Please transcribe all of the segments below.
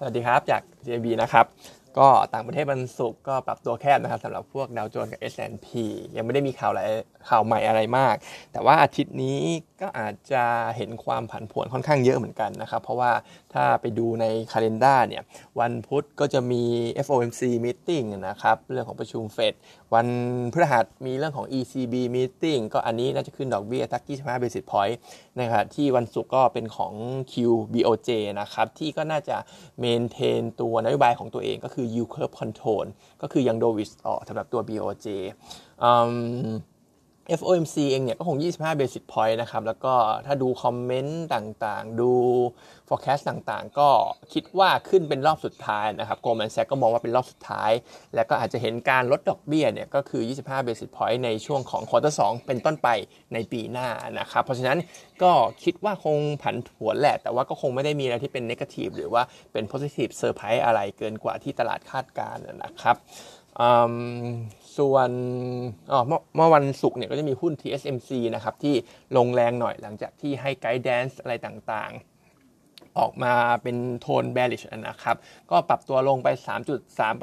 สวัสดีครับ จาก JB นะครับ ก็ต่างประเทศมันสุกก็ปรับตัวแคบนะครับสำหรับพวกดาวโจนส์กับ S&P ยังไม่ได้มีข่าวอะไร ข่าวใหม่อะไรมาก แต่ว่าอาทิตย์นี้ก็อาจจะเห็นความผันผวนค่อนข้างเยอะเหมือนกันนะครับ เพราะว่าถ้าไปดูในคาล endar เนี่ย วันพุธก็จะมี FOMC meeting นะครับ เรื่องของประชุมเฟด วันพฤหัสมีเรื่องของ ECB meeting ก็อันนี้น่าจะขึ้นดอกเบี้ยทัก25 basis point นะครับที่วันศุกร์ก็เป็นของ QBOJ นะครับ ที่ก็น่าจะ maintain ตัวนโยบายของตัวเองก็คือ yield curve control ก็คือยังโดวิสออสำหรับตัว BOJ อืม FOMC เองเนี่ยก็คง 25 basic point นะครับ แล้วก็ถ้าดูคอมเมนต์ต่างๆ ดู forecast ต่างๆ ก็คิดว่าขึ้นเป็นรอบสุดท้ายนะครับ Goldman Sachs ก็มองว่าเป็นรอบสุดท้าย แล้วก็อาจจะเห็นการลดดอกเบี้ยเนี่ยก็คือ 25 basic point ในช่วงของควอเตอร์2เป็นต้นไปในปีหน้านะครับ เพราะฉะนั้นก็คิดว่าคงผันผวนแหละ แต่ว่าก็คงไม่ได้มีอะไรที่เป็น negative หรือว่าเป็น positive surprise อะไรเกินกว่าที่ตลาดคาดการณ์นะครับ ส่วนเมื่อวันศุกร์เนี่ยก็จะมีหุ้น TSMC นะครับที่ลงแรงหน่อยหลังจากที่ให้ไกด์แดนซ์อะไรต่างๆ ออกมาเป็นโทน bearish นะครับ ก็ปรับตัวลงไป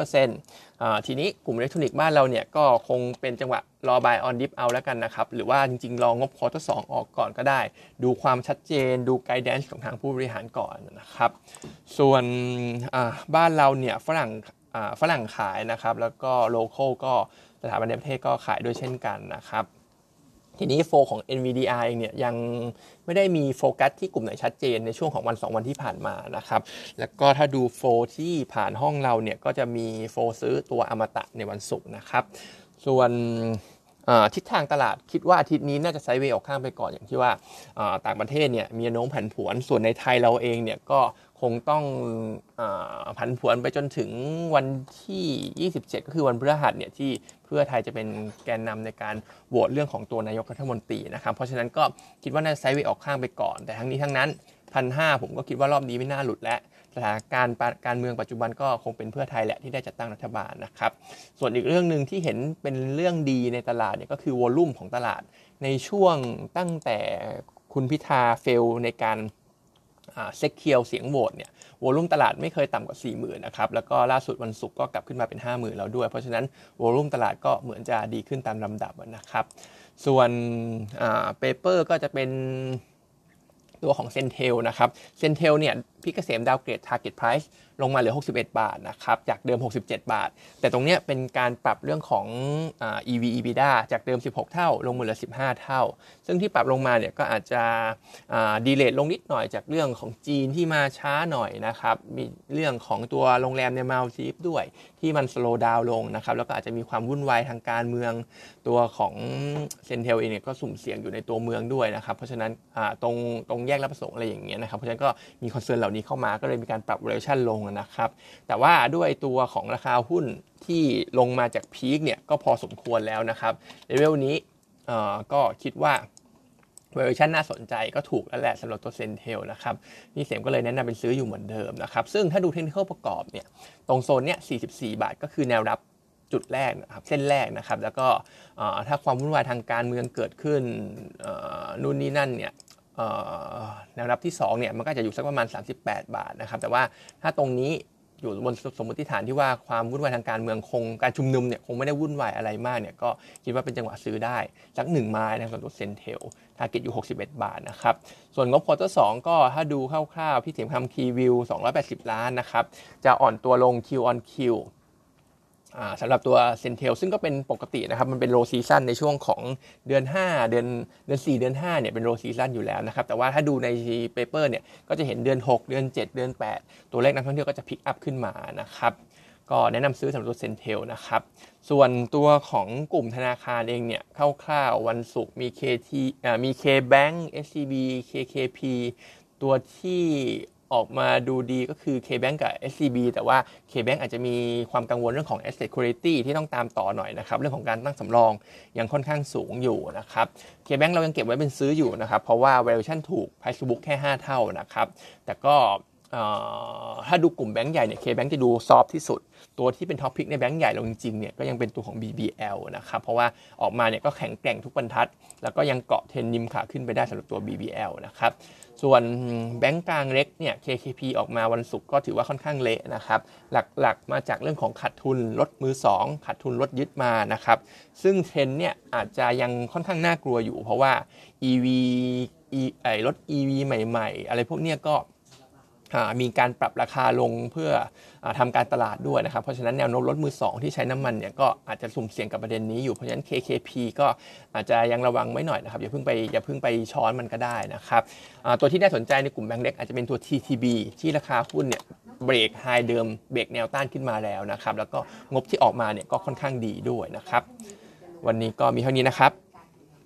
3.3%ทีนี้กลุ่มอิเล็กทรอนิกส์บ้านเราเนี่ยก็คงเป็นจังหวะรอ buy on dip เอาแล้วกันนะครับ หรือว่าจริงๆ รองบ quarter สองออกก่อนก็ได้ ดูความชัดเจน ดู guidance ของทางผู้บริหารก่อนนะครับ ส่วนบ้านเราเนี่ยฝรั่ง ฝรั่งขายนะครับ แล้วก็ local ก็สถาบันในประเทศก็ขายด้วยเช่นกันนะครับทีนี้โฟของ NVDA เองเนี่ยยังไม่ได้มีโฟกัสที่กลุ่มไหนชัดเจนในช่วงของวัน 2 วันที่ผ่านมานะครับ แล้วก็ถ้าดู flow ที่ผ่านห้องเราเนี่ยก็จะมี flowซื้อตัวอมตะในวันศุกร์นะครับ ส่วนทิศทางตลาดคิดว่าอาทิตย์นี้น่าจะไซด์เวย์ออกข้างไปก่อนอย่างที่ว่าต่างประเทศเนี่ยมีโน้มผันผวน ส่วนในไทยเราเองเนี่ยก็ งต้องอผันผวนไปจนถึงวันที่ 27 ก็คือวันพฤหัสเนี่ยที่เพื่อไทยจะเป็นแกนนำในการโหวตเรื่องของตัวนายกรัฐมนตรีนะครับ เพราะฉะนั้นก็คิดว่าน่าจะไซด์เวย์ออกข้างไปก่อน แต่ทั้งนี้ทั้งนั้นพันห้าผมก็คิดว่ารอบนี้ไม่น่าหลุดและสถานการณ์การเมืองปัจจุบันก็คงเป็นเพื่อไทยแหละที่ได้จัดตั้งรัฐบาลนะครับ ส่วนอีกเรื่องหนึ่งที่เห็นเป็นเรื่องดีในตลาดเนี่ยก็คือ volume ของตลาดในช่วงตั้งแต่คุณพิธา fail ในการ secure เสียงโหวตเนี่ย volume ตลาดไม่เคยต่ำกว่า 40,000นะครับแล้วก็ล่าสุดวันศุกร์ก็กลับขึ้นมาเป็น 50,000แล้วด้วย เพราะฉะนั้น volume ตลาดก็เหมือนจะดีขึ้นตามลำดับนะครับส่วน paper ก็จะเป็นตัวของ CENTEL นะครับ CENTEL เนี่ย พี่เกษมดาวเกรด Target Price ลงมาเหลือ 61 บาทนะครับจากเดิม 67 บาท แต่ตรงนี้เป็นการปรับเรื่องของอ EV EBITDA จากเดิม 16 เท่า ลงมาเหลือ 15 เท่า ซึ่งที่ปรับลงมาเนี่ยก็อาจจะ de-rate ลงนิดหน่อยจากเรื่องของจีนที่มาช้าหน่อยนะครับมีเรื่องของตัวโรงแรมในมาลดีฟด้วย ที่มัน slow down ลงนะครับแล้วก็อาจจะมีความวุ่นวายทางการเมืองตัวของCENTEL เองเนี่ยก็สุ่มเสี่ยงอยู่ในตัวเมืองด้วยนะครับเพราะฉะนั้นตรงตรงแยกราชประสงค์อะไรอย่างเงี้ยนะครับเพราะฉะนั้นก็มี concern เหล่านี้เข้ามาก็เลยมีการปรับเวอร์ชันลงนะครับ แต่ว่าด้วยตัวของราคาหุ้นที่ลงมาจาก peak เนี่ยก็พอสมควรแล้วนะครับเลเวลนี้ก็คิดว่าเวอร์ชันน่าสนใจก็ถูกแล้วแหละสำหรับตัว CENTEL นะครับพี่เกษมก็เลยแนะนำเป็นซื้ออยู่เหมือนเดิมนะครับ ซึ่งถ้าดูเทคนิคประกอบเนี่ยตรงโซนเนี้ย 44 บาทก็คือแนวรับจุดแรกนะครับเส้นแรกนะครับ แล้วก็ถ้าความวุ่นวายทางการเมืองเกิดขึ้นนู่นนี่นั่นเนี่ย แนวรับที่2เนี่ยมันก็จะอยู่สักประมาณ 38 บาทนะครับแต่ว่าถ้าตรงนี้อยู่บนสมมติฐานที่ว่าความวุ่นวายทางการเมืองคงการชุมนุมเนี่ยคงไม่ได้วุ่นวายอะไรมากเนี่ยก็คิดว่าเป็นจังหวะซื้อได้สักหนึ่งไม้นะครับตัว CENTEL target อยู่ 61 บาทนะครับส่วนงบ quarter สองก็ถ้าดูคร่าวๆ พี่เกษมทำ preview 280 ล้านนะครับจะอ่อนตัวลง Q on Q สำหรับตัว CENTEL ซึ่งก็เป็นปกตินะครับ มันเป็น low season ในช่วงของเดือน 5 เดือนเดือน 4 เดือน 5เนี่ยเป็น low season อยู่แล้วนะครับ แต่ว่าถ้าดูใน paper เนี่ยก็จะเห็นเดือน 6 เดือน 7 เดือน 8 ตัวเลขนักท่องเที่ยวก็จะ pick up ขึ้นมานะครับก็แนะนำซื้อสำหรับตัว CENTEL นะครับ ส่วนตัวของกลุ่มธนาคารเองเนี่ยคร่าวๆวันศุกร์มี KTB มี KBank SCB KKP ตัวที่ ออกมาดูดีก็คือ KBank กับ SCB แต่ว่า KBank อาจจะมีความกังวลเรื่องของ asset quality ที่ต้องตามต่อหน่อยนะครับ เรื่องของการตั้งสำรองยังค่อนข้างสูงอยู่นะครับ KBank เรายังเก็บไว้เป็นซื้ออยู่นะครับ เพราะว่า valuation ถูก price book แค่ 5 เท่านะครับ แต่ก็ ถ้าดูกลุ่มแบงก์ใหญ่เนี่ย K-Bank จะดูซอฟที่สุด ตัวที่เป็นท็อปพิกในแบงก์ใหญ่เราจริงๆเนี่ยก็ยังเป็นตัวของ BBL นะครับ เพราะว่าออกมาเนี่ยก็แข็งแกร่งทุกบรรทัด แล้วก็ยังเกาะเทรนนิมขาขึ้นไปได้สำหรับตัว BBL นะครับ ส่วนแบงก์กลางเล็กเนี่ย KKP ออกมาวันศุกร์ก็ถือว่าค่อนข้างเละนะครับ หลักๆมาจากเรื่องของขาดทุนรถมือ 2ขาดทุนรถยึดมานะครับ ซึ่งเทรนเนี่ยอาจจะยังค่อนข้างน่ากลัวอยู่ เพราะว่า EV ไอรถ EV ใหม่ ๆ อะไรพวกเนี้ยก็ มีการปรับราคาลงเพื่ออทำการตลาดด้วยนะครับ เพราะฉะนั้นแนวโน้มรถมือ 2 ที่ใช้น้ำมันเนี่ยก็อาจจะสุ่มเสี่ยงกับประเด็นนี้อยู่เพราะฉะนั้น KKP ก็อาจจะยังระวังไว้หน่อยนะครับอย่าเพิ่งไปอย่าเพิ่งไปช้อนมันก็ได้นะครับตัวที่น่าสนใจในกลุ่มแบงก์เล็กอาจจะเป็นตัว TTB ที่ราคาหุ้นเนี่ยเบรกไฮเดิมเบรกแนวต้านขึ้นมาแล้วนะครับแล้วก็งบที่ออกมาเนี่ยก็ค่อนข้างดีด้วยนะครับ วันนี้ก็มีเท่านี้นะครับ